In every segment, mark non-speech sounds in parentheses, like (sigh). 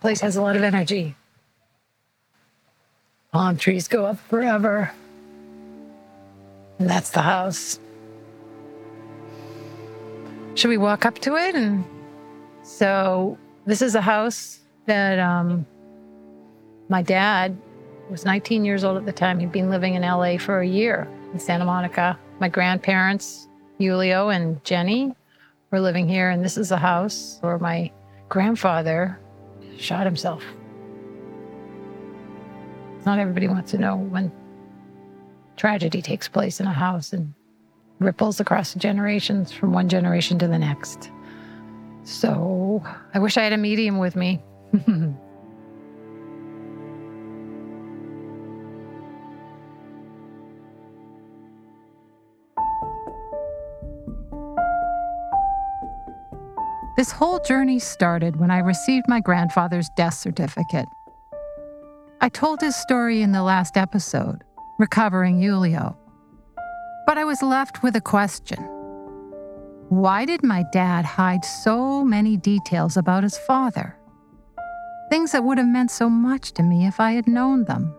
place has a lot of energy. Palm trees go up forever. And that's the house. Should we walk up to it? And so this is a house that um, my dad was 19 years old at the time. He'd been living in LA for a year in Santa Monica. My grandparents, Julio and Jenny, were living here, and this is the house where my grandfather shot himself. Not everybody wants to know when tragedy takes place in a house and ripples across generations from one generation to the next. So I wish I had a medium with me. (laughs) This whole journey started when I received my grandfather's death certificate. I told his story in the last episode, Recovering Julio. But I was left with a question Why did my dad hide so many details about his father? Things that would have meant so much to me if I had known them.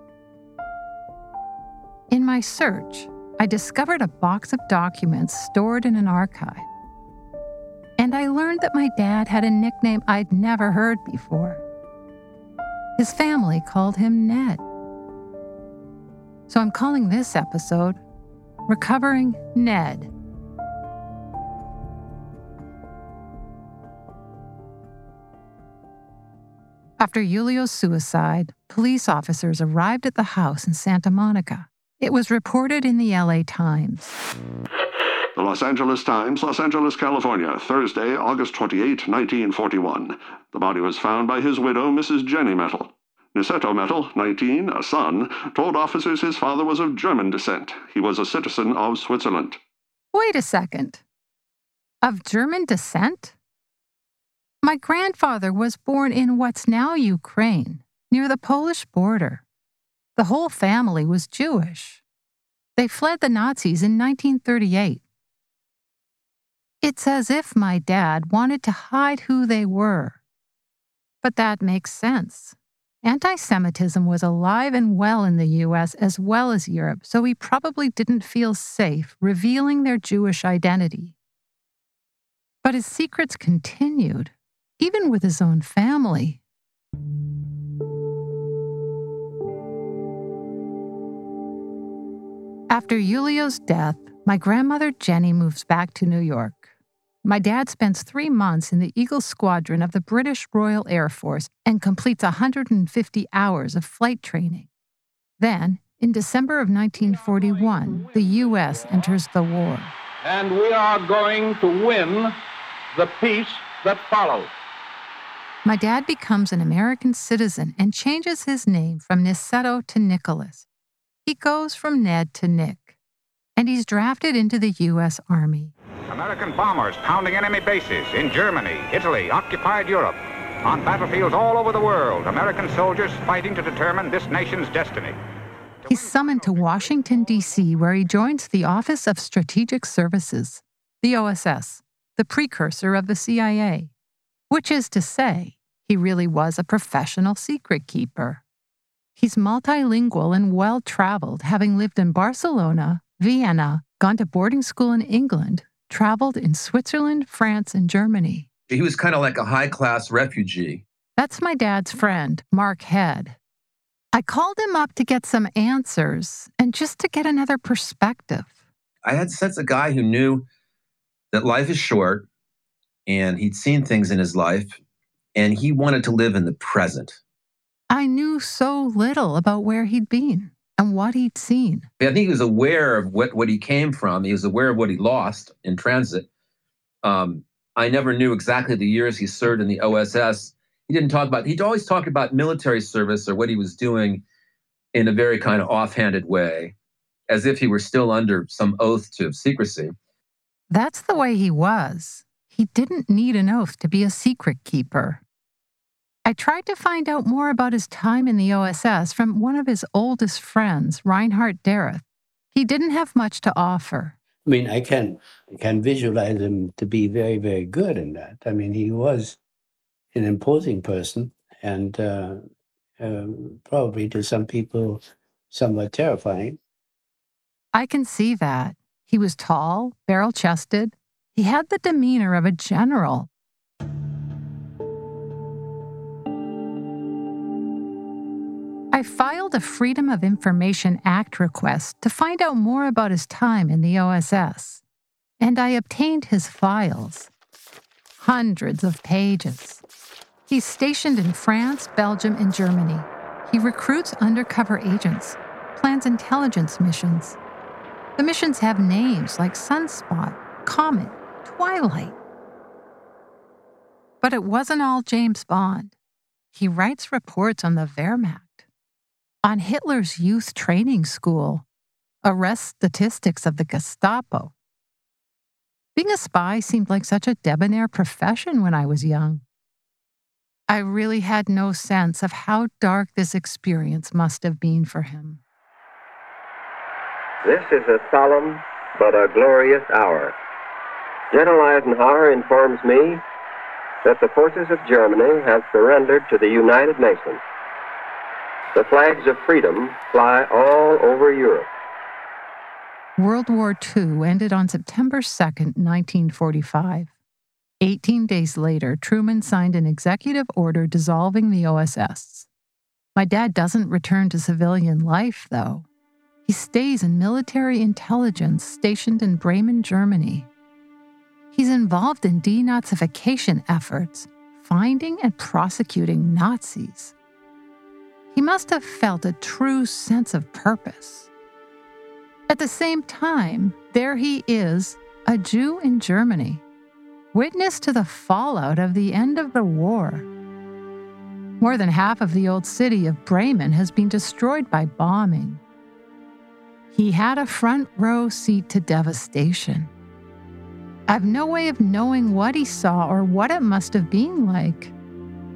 In my search, I discovered a box of documents stored in an archive and I learned that my dad had a nickname I'd never heard before. His family called him Ned. So I'm calling this episode Recovering Ned. After Julio's suicide, police officers arrived at the house in Santa Monica. It was reported in the LA Times. The Los Angeles Times, Los Angeles, California, Thursday, August 28, 1941. The body was found by his widow, Mrs. Jenny Mettel. Niceto Mettel, 19, a son, told officers his father was of German descent. He was a citizen of Switzerland. Wait a second. Of German descent? My grandfather was born in what's now Ukraine, near the Polish border. The whole family was Jewish. They fled the Nazis in 1938. It's as if my dad wanted to hide who they were. But that makes sense. Anti Semitism was alive and well in the US as well as Europe, so he probably didn't feel safe revealing their Jewish identity. But his secrets continued, even with his own family. After Julio's death, my grandmother Jenny moves back to New York. My dad spends three months in the Eagle Squadron of the British Royal Air Force and completes 150 hours of flight training. Then, in December of 1941, the U.S. enters the war. And we are going to win the peace that follows. My dad becomes an American citizen and changes his name from Niceto to Nicholas. He goes from Ned to Nick, and he's drafted into the U.S. Army. American bombers pounding enemy bases in Germany, Italy, occupied Europe. On battlefields all over the world, American soldiers fighting to determine this nation's destiny. He's summoned to Washington, D.C., where he joins the Office of Strategic Services, the OSS, the precursor of the CIA, which is to say, he really was a professional secret keeper. He's multilingual and well traveled, having lived in Barcelona, Vienna, gone to boarding school in England, traveled in Switzerland, France, and Germany. He was kind of like a high class refugee. That's my dad's friend, Mark Head. I called him up to get some answers and just to get another perspective. I had sense a guy who knew that life is short and he'd seen things in his life and he wanted to live in the present. I knew so little about where he'd been and what he'd seen. I think he was aware of what, what he came from. He was aware of what he lost in transit. Um, I never knew exactly the years he served in the OSS. He didn't talk about, he'd always talk about military service or what he was doing in a very kind of offhanded way, as if he were still under some oath to secrecy. That's the way he was. He didn't need an oath to be a secret keeper. I tried to find out more about his time in the OSS from one of his oldest friends, Reinhard Dareth. He didn't have much to offer. I mean, I can I can visualize him to be very, very good in that. I mean, he was an imposing person, and uh, um, probably to some people somewhat terrifying. I can see that. He was tall, barrel chested. He had the demeanor of a general. I filed a Freedom of Information Act request to find out more about his time in the OSS, and I obtained his files. Hundreds of pages. He's stationed in France, Belgium, and Germany. He recruits undercover agents, plans intelligence missions. The missions have names like Sunspot, Comet, Twilight. But it wasn't all James Bond. He writes reports on the Wehrmacht on Hitler's youth training school, arrest statistics of the Gestapo. Being a spy seemed like such a debonair profession when I was young. I really had no sense of how dark this experience must have been for him. This is a solemn but a glorious hour. General Eisenhower informs me that the forces of Germany have surrendered to the United Nations. The flags of freedom fly all over Europe. World War II ended on September 2, 1945. 18 days later, Truman signed an executive order dissolving the OSS. My dad doesn't return to civilian life, though. He stays in military intelligence stationed in Bremen, Germany. He's involved in denazification efforts, finding and prosecuting Nazis. He must have felt a true sense of purpose. At the same time, there he is, a Jew in Germany, witness to the fallout of the end of the war. More than half of the old city of Bremen has been destroyed by bombing. He had a front row seat to devastation. I've no way of knowing what he saw or what it must have been like.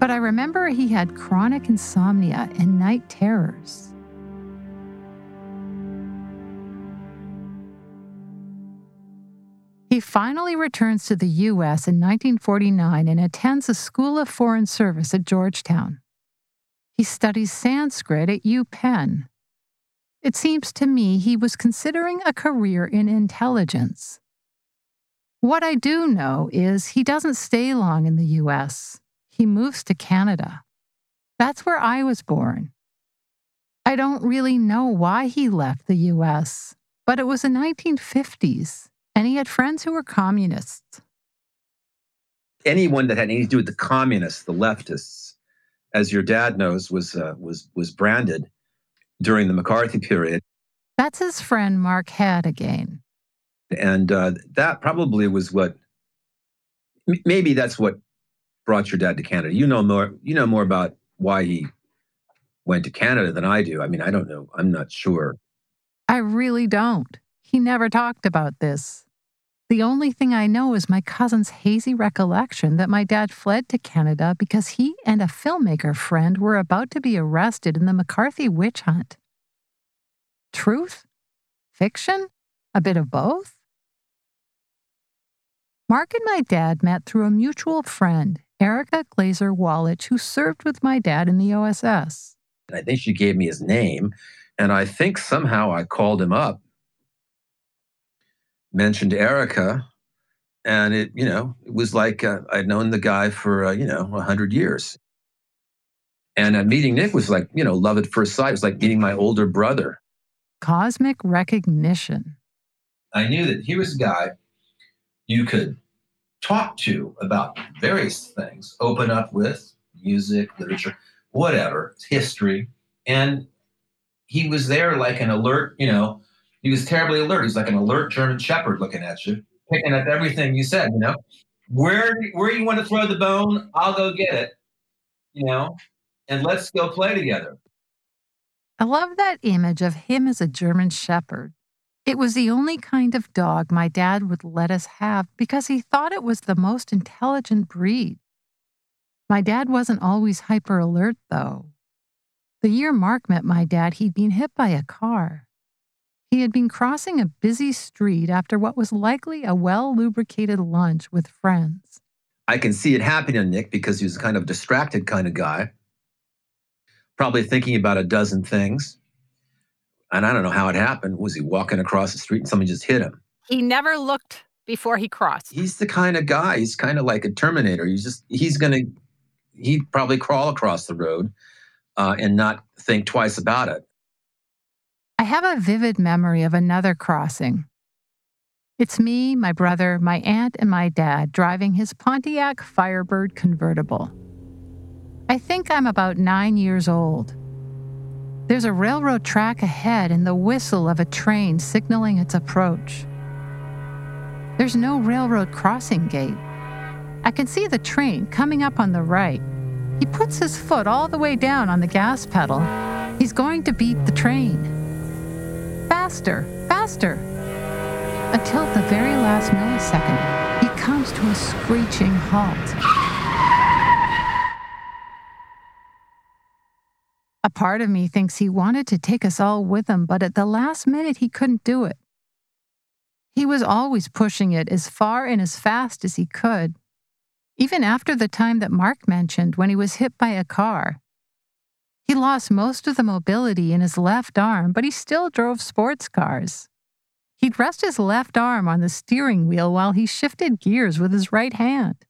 But I remember he had chronic insomnia and night terrors. He finally returns to the U.S. in 1949 and attends the School of Foreign Service at Georgetown. He studies Sanskrit at UPenn. It seems to me he was considering a career in intelligence. What I do know is he doesn't stay long in the U.S he moves to Canada. That's where I was born. I don't really know why he left the US, but it was the 1950s, and he had friends who were communists. Anyone that had anything to do with the communists, the leftists, as your dad knows, was uh, was was branded during the McCarthy period. That's his friend Mark Head again. And uh, that probably was what, maybe that's what brought your dad to Canada. You know more. You know more about why he went to Canada than I do. I mean, I don't know. I'm not sure. I really don't. He never talked about this. The only thing I know is my cousin's hazy recollection that my dad fled to Canada because he and a filmmaker friend were about to be arrested in the McCarthy witch hunt. Truth? Fiction? A bit of both? Mark and my dad met through a mutual friend Erica Glaser Wallach, who served with my dad in the OSS. I think she gave me his name, and I think somehow I called him up, mentioned Erica, and it, you know, it was like uh, I'd known the guy for, uh, you know, 100 years. And uh, meeting Nick was like, you know, love at first sight. It was like meeting my older brother. Cosmic recognition. I knew that he was a guy you could talk to about various things, open up with music, literature, whatever, history. And he was there like an alert, you know, he was terribly alert. He's like an alert German shepherd looking at you, picking up everything you said, you know. Where where you want to throw the bone, I'll go get it. You know, and let's go play together. I love that image of him as a German shepherd. It was the only kind of dog my dad would let us have because he thought it was the most intelligent breed. My dad wasn't always hyper alert, though. The year Mark met my dad, he'd been hit by a car. He had been crossing a busy street after what was likely a well lubricated lunch with friends. I can see it happening Nick because he was a kind of distracted kind of guy. probably thinking about a dozen things. And I don't know how it happened. Was he walking across the street and somebody just hit him? He never looked before he crossed. He's the kind of guy, he's kind of like a Terminator. He's just, he's going to, he'd probably crawl across the road uh, and not think twice about it. I have a vivid memory of another crossing. It's me, my brother, my aunt, and my dad driving his Pontiac Firebird convertible. I think I'm about nine years old. There's a railroad track ahead and the whistle of a train signaling its approach. There's no railroad crossing gate. I can see the train coming up on the right. He puts his foot all the way down on the gas pedal. He's going to beat the train. Faster, faster. Until the very last millisecond, he comes to a screeching halt. A part of me thinks he wanted to take us all with him, but at the last minute he couldn't do it. He was always pushing it as far and as fast as he could, even after the time that Mark mentioned when he was hit by a car. He lost most of the mobility in his left arm, but he still drove sports cars. He'd rest his left arm on the steering wheel while he shifted gears with his right hand.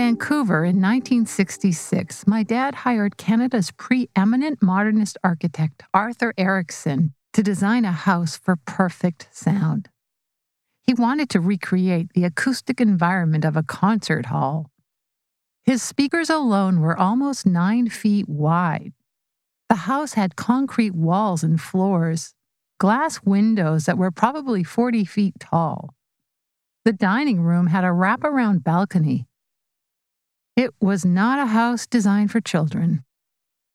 Vancouver in 1966, my dad hired Canada's preeminent modernist architect, Arthur Erickson, to design a house for perfect sound. He wanted to recreate the acoustic environment of a concert hall. His speakers alone were almost nine feet wide. The house had concrete walls and floors, glass windows that were probably 40 feet tall. The dining room had a wraparound balcony it was not a house designed for children.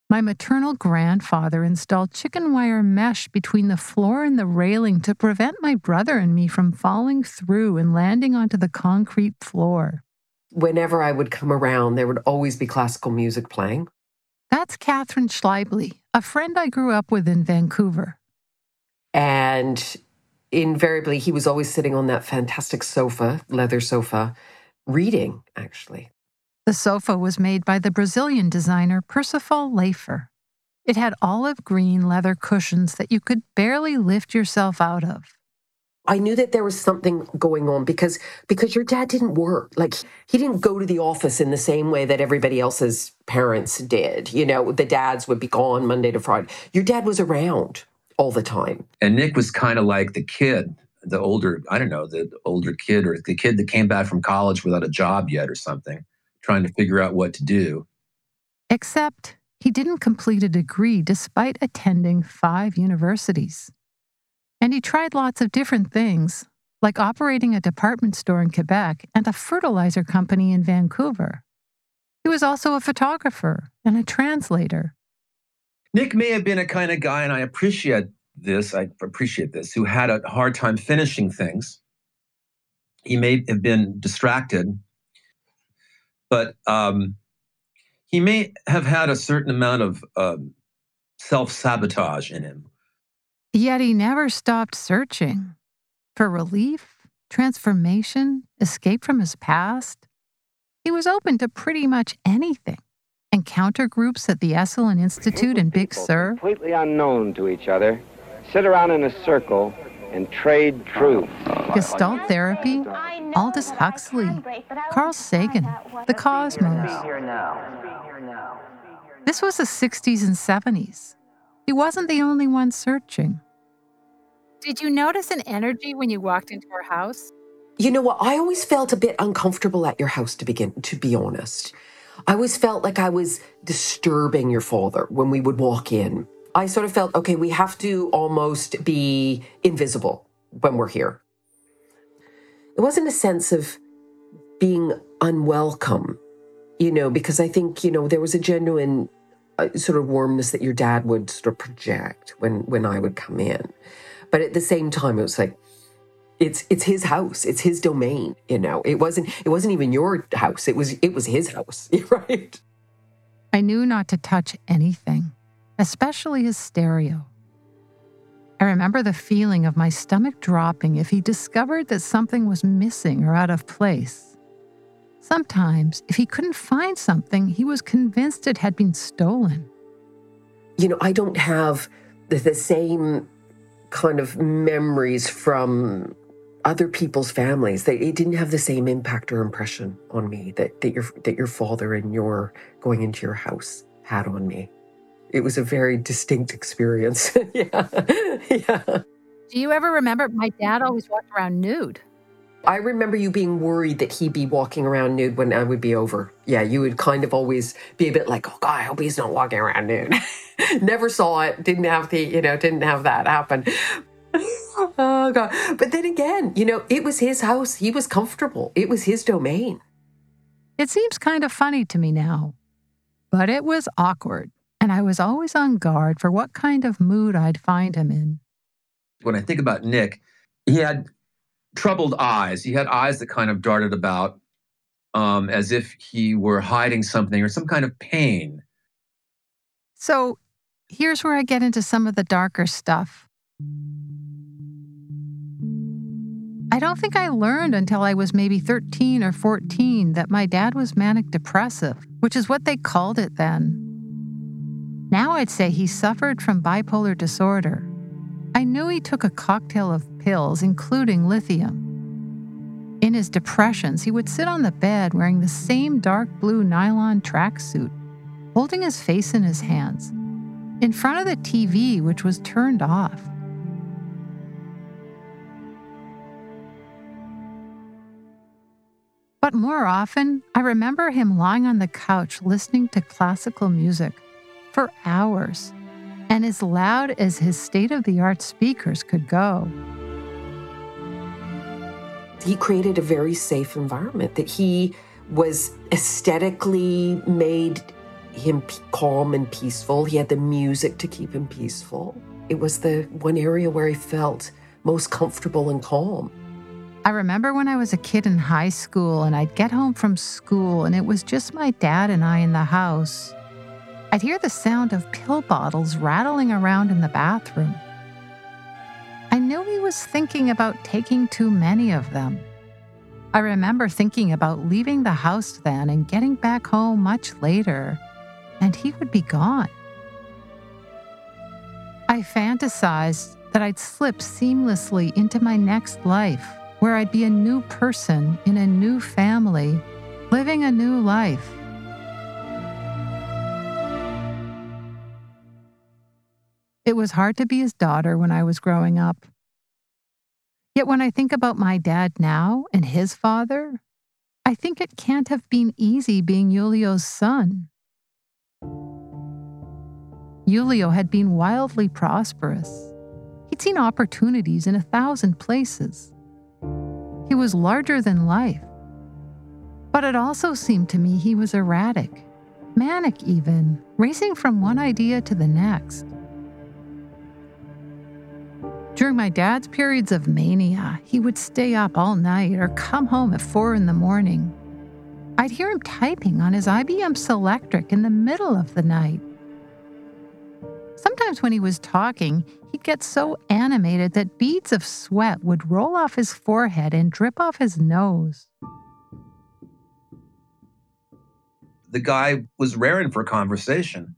My maternal grandfather installed chicken wire mesh between the floor and the railing to prevent my brother and me from falling through and landing onto the concrete floor. Whenever I would come around, there would always be classical music playing. That's Catherine Schleibley, a friend I grew up with in Vancouver. And invariably, he was always sitting on that fantastic sofa, leather sofa, reading, actually. The sofa was made by the Brazilian designer Percival Lafer. It had olive green leather cushions that you could barely lift yourself out of. I knew that there was something going on because because your dad didn't work. Like he didn't go to the office in the same way that everybody else's parents did. You know, the dads would be gone Monday to Friday. Your dad was around all the time. And Nick was kind of like the kid, the older, I don't know, the older kid or the kid that came back from college without a job yet or something trying to figure out what to do. Except he didn't complete a degree despite attending five universities. And he tried lots of different things, like operating a department store in Quebec and a fertilizer company in Vancouver. He was also a photographer and a translator. Nick may have been a kind of guy, and I appreciate this, I appreciate this, who had a hard time finishing things. He may have been distracted but um, he may have had a certain amount of um, self sabotage in him. Yet he never stopped searching for relief, transformation, escape from his past. He was open to pretty much anything. Encounter groups at the Esalen Institute in Big Sur. Completely unknown to each other, sit around in a circle and trade truth. Gestalt therapy, Aldous Huxley, Carl Sagan, the cosmos. This was the 60s and 70s. He wasn't the only one searching. Did you notice an energy when you walked into our house? You know what? I always felt a bit uncomfortable at your house to begin, to be honest. I always felt like I was disturbing your father when we would walk in. I sort of felt, okay, we have to almost be invisible when we're here. It wasn't a sense of being unwelcome, you know, because I think, you know, there was a genuine uh, sort of warmness that your dad would sort of project when when I would come in. But at the same time, it was like, it's it's his house. It's his domain you know. It wasn't it wasn't even your house. It was it was his house (laughs) right? I knew not to touch anything especially his stereo. I remember the feeling of my stomach dropping if he discovered that something was missing or out of place. Sometimes, if he couldn't find something, he was convinced it had been stolen. You know, I don't have the, the same kind of memories from other people's families. They, it didn't have the same impact or impression on me that, that your that your father and your going into your house had on me. It was a very distinct experience. (laughs) yeah. yeah. Do you ever remember my dad always walked around nude? I remember you being worried that he'd be walking around nude when I would be over. Yeah, you would kind of always be a bit like, oh, God, I hope he's not walking around nude. (laughs) Never saw it, didn't have the, you know, didn't have that happen. (laughs) oh, God. But then again, you know, it was his house. He was comfortable, it was his domain. It seems kind of funny to me now, but it was awkward, and I was always on guard for what kind of mood I'd find him in. When I think about Nick, he had troubled eyes. He had eyes that kind of darted about um, as if he were hiding something or some kind of pain. So here's where I get into some of the darker stuff. I don't think I learned until I was maybe 13 or 14 that my dad was manic depressive, which is what they called it then. Now I'd say he suffered from bipolar disorder. I knew he took a cocktail of pills, including lithium. In his depressions, he would sit on the bed wearing the same dark blue nylon tracksuit, holding his face in his hands, in front of the TV, which was turned off. But more often, I remember him lying on the couch listening to classical music for hours and as loud as his state of the art speakers could go. He created a very safe environment that he was aesthetically made him calm and peaceful. He had the music to keep him peaceful. It was the one area where he felt most comfortable and calm. I remember when I was a kid in high school and I'd get home from school and it was just my dad and I in the house. I'd hear the sound of pill bottles rattling around in the bathroom. I knew he was thinking about taking too many of them. I remember thinking about leaving the house then and getting back home much later, and he would be gone. I fantasized that I'd slip seamlessly into my next life, where I'd be a new person in a new family, living a new life. It was hard to be his daughter when I was growing up. Yet when I think about my dad now and his father, I think it can't have been easy being Julio's son. Julio had been wildly prosperous. He'd seen opportunities in a thousand places. He was larger than life. But it also seemed to me he was erratic, manic even, racing from one idea to the next. During my dad's periods of mania, he would stay up all night or come home at four in the morning. I'd hear him typing on his IBM Selectric in the middle of the night. Sometimes when he was talking, he'd get so animated that beads of sweat would roll off his forehead and drip off his nose. The guy was raring for conversation.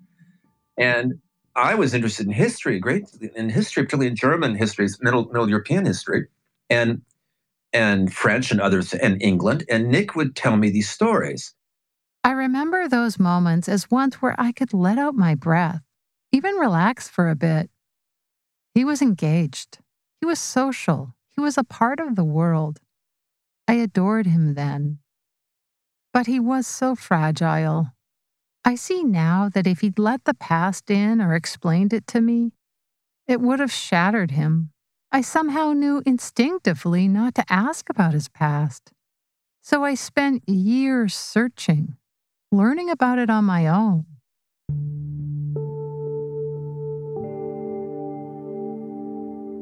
And I was interested in history, great in history, particularly in German history, Middle Middle European history, and and French and others, and England. And Nick would tell me these stories. I remember those moments as ones where I could let out my breath, even relax for a bit. He was engaged. He was social. He was a part of the world. I adored him then. But he was so fragile. I see now that if he'd let the past in or explained it to me, it would have shattered him. I somehow knew instinctively not to ask about his past. So I spent years searching, learning about it on my own.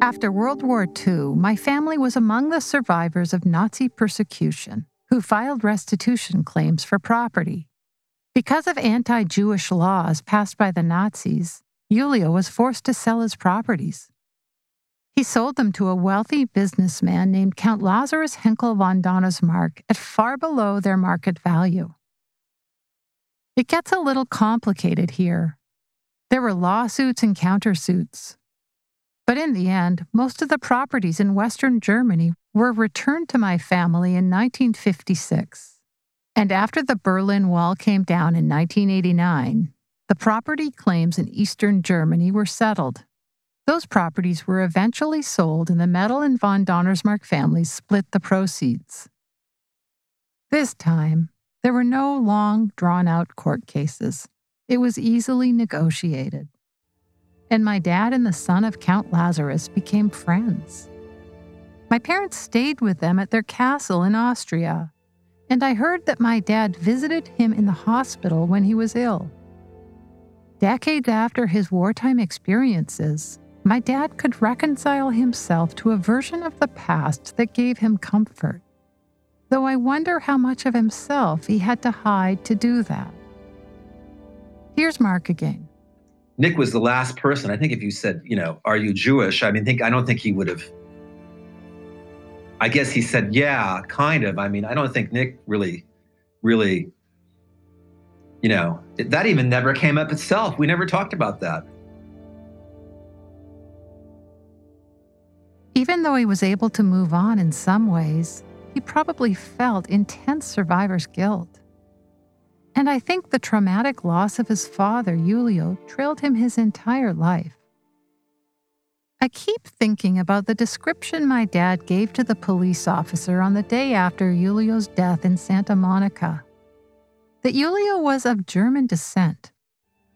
After World War II, my family was among the survivors of Nazi persecution who filed restitution claims for property. Because of anti Jewish laws passed by the Nazis, Julio was forced to sell his properties. He sold them to a wealthy businessman named Count Lazarus Henckel von Donnersmarck at far below their market value. It gets a little complicated here. There were lawsuits and countersuits. But in the end, most of the properties in Western Germany were returned to my family in 1956. And after the Berlin Wall came down in 1989, the property claims in Eastern Germany were settled. Those properties were eventually sold, and the Mettel and von Donnersmarck families split the proceeds. This time, there were no long, drawn out court cases. It was easily negotiated. And my dad and the son of Count Lazarus became friends. My parents stayed with them at their castle in Austria, and I heard that my dad visited him in the hospital when he was ill. Decades after his wartime experiences, my dad could reconcile himself to a version of the past that gave him comfort though I wonder how much of himself he had to hide to do that. Here's Mark again. Nick was the last person. I think if you said, you know, are you Jewish? I mean, think I don't think he would have. I guess he said, yeah, kind of. I mean, I don't think Nick really, really, you know, that even never came up itself. We never talked about that. Even though he was able to move on in some ways, he probably felt intense survivor's guilt. And I think the traumatic loss of his father, Julio, trailed him his entire life. I keep thinking about the description my dad gave to the police officer on the day after Julio's death in Santa Monica that Julio was of German descent,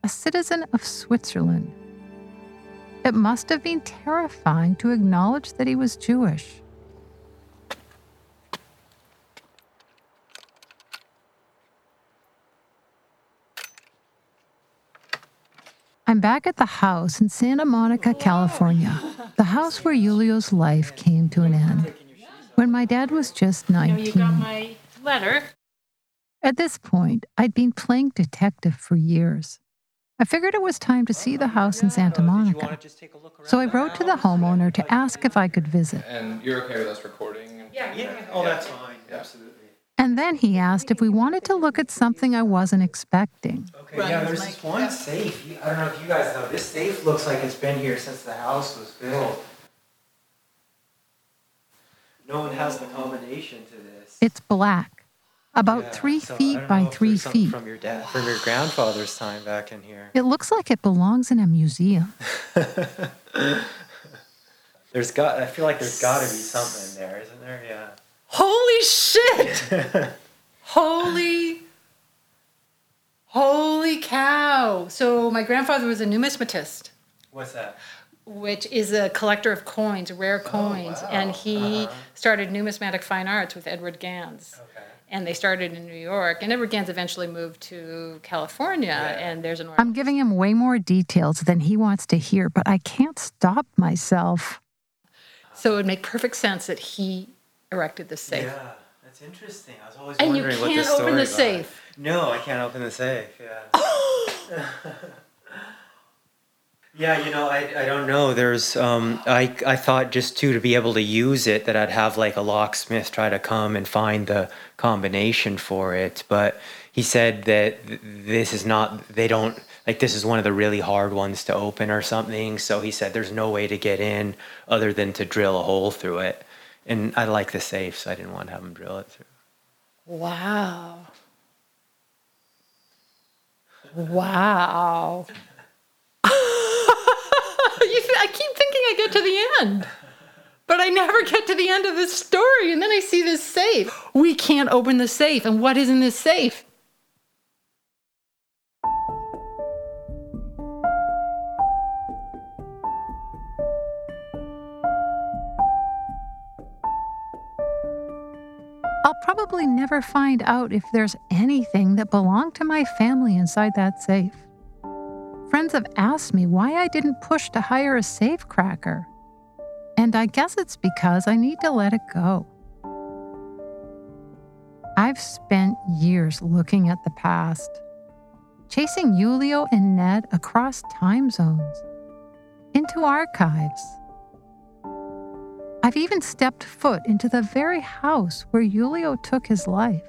a citizen of Switzerland. It must have been terrifying to acknowledge that he was Jewish. I'm back at the house in Santa Monica, California, the house where Julio's life came to an end when my dad was just 19. You got my letter. At this point, I'd been playing detective for years. I figured it was time to see the house in Santa Monica. So I wrote to the homeowner to ask if I could visit. And you're okay with us recording? Yeah. yeah. Oh, that's fine. Absolutely. And then he asked if we wanted to look at something I wasn't expecting. Okay, yeah, there's this one safe. I don't know if you guys know. This safe looks like it's been here since the house was built. No one has the combination to this. It's black, about yeah, three so feet by three feet. From your dad, from your grandfather's time back in here. It looks like it belongs in a museum. (laughs) there's got. I feel like there's got to be something there, isn't there? Yeah. Holy shit! (laughs) holy, holy cow! So my grandfather was a numismatist. What's that? Which is a collector of coins, rare oh, coins, oh, wow. and he uh-huh. started numismatic fine arts with Edward Gans. Okay. And they started in New York, and Edward Gans eventually moved to California. Yeah. And there's an. I'm giving him way more details than he wants to hear, but I can't stop myself. So it would make perfect sense that he erected the safe. Yeah, that's interesting. I was always and wondering what the story And you can't open the safe. No, I can't open the safe. Yeah. (laughs) (laughs) yeah, you know, I, I don't know. There's um I I thought just too to be able to use it that I'd have like a locksmith try to come and find the combination for it, but he said that this is not they don't like this is one of the really hard ones to open or something so he said there's no way to get in other than to drill a hole through it and I like the safe, so I didn't want to have them drill it through. Wow. Wow. (laughs) I keep thinking I get to the end, but I never get to the end of this story. And then I see this safe. We can't open the safe. And what is in this safe? I'll probably never find out if there's anything that belonged to my family inside that safe. Friends have asked me why I didn't push to hire a safe cracker. And I guess it's because I need to let it go. I've spent years looking at the past, chasing Julio and Ned across time zones, into archives, I've even stepped foot into the very house where Julio took his life.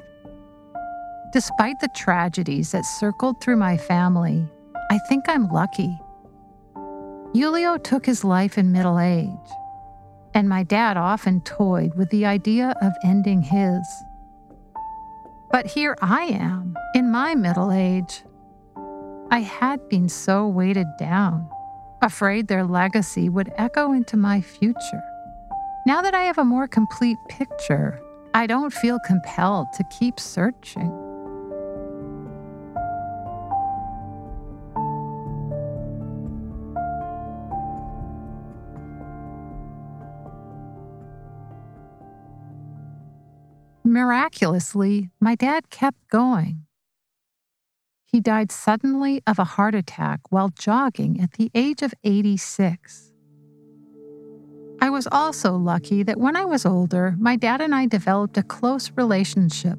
Despite the tragedies that circled through my family, I think I'm lucky. Julio took his life in middle age, and my dad often toyed with the idea of ending his. But here I am, in my middle age. I had been so weighted down, afraid their legacy would echo into my future. Now that I have a more complete picture, I don't feel compelled to keep searching. Miraculously, my dad kept going. He died suddenly of a heart attack while jogging at the age of 86. I was also lucky that when I was older, my dad and I developed a close relationship,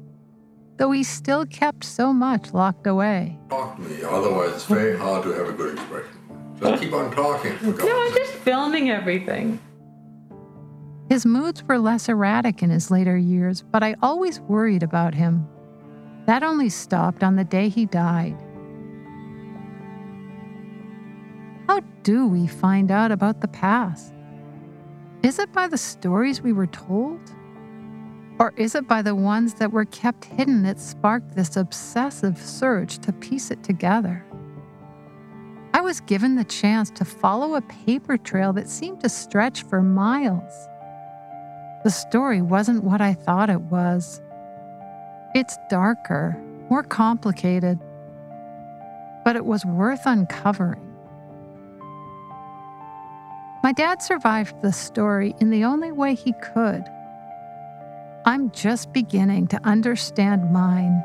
though he still kept so much locked away. Talk to me, otherwise, it's very hard to have a good expression. Just keep on talking. No, I'm just filming everything. His moods were less erratic in his later years, but I always worried about him. That only stopped on the day he died. How do we find out about the past? Is it by the stories we were told? Or is it by the ones that were kept hidden that sparked this obsessive search to piece it together? I was given the chance to follow a paper trail that seemed to stretch for miles. The story wasn't what I thought it was. It's darker, more complicated, but it was worth uncovering. My dad survived the story in the only way he could. I'm just beginning to understand mine.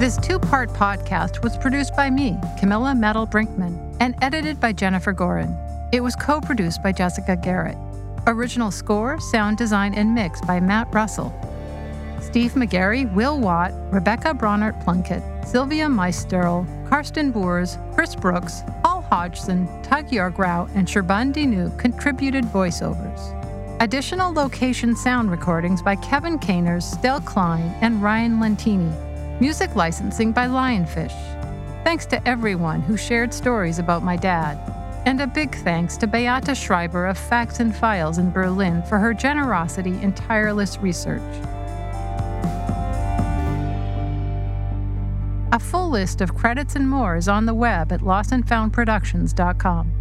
This two part podcast was produced by me, Camilla Mettel Brinkman, and edited by Jennifer Gorin. It was co produced by Jessica Garrett. Original score, sound design, and mix by Matt Russell. Steve McGarry, Will Watt, Rebecca Bronert Plunkett, Sylvia Meisterl, Karsten Boers, Chris Brooks, Paul Hodgson, Tug Yourgrau, and Sherbun Dinu contributed voiceovers. Additional location sound recordings by Kevin Caners, Stel Klein, and Ryan Lentini. Music licensing by Lionfish. Thanks to everyone who shared stories about my dad. And a big thanks to Beata Schreiber of Facts and Files in Berlin for her generosity and tireless research. A full list of credits and more is on the web at lostandfoundproductions.com.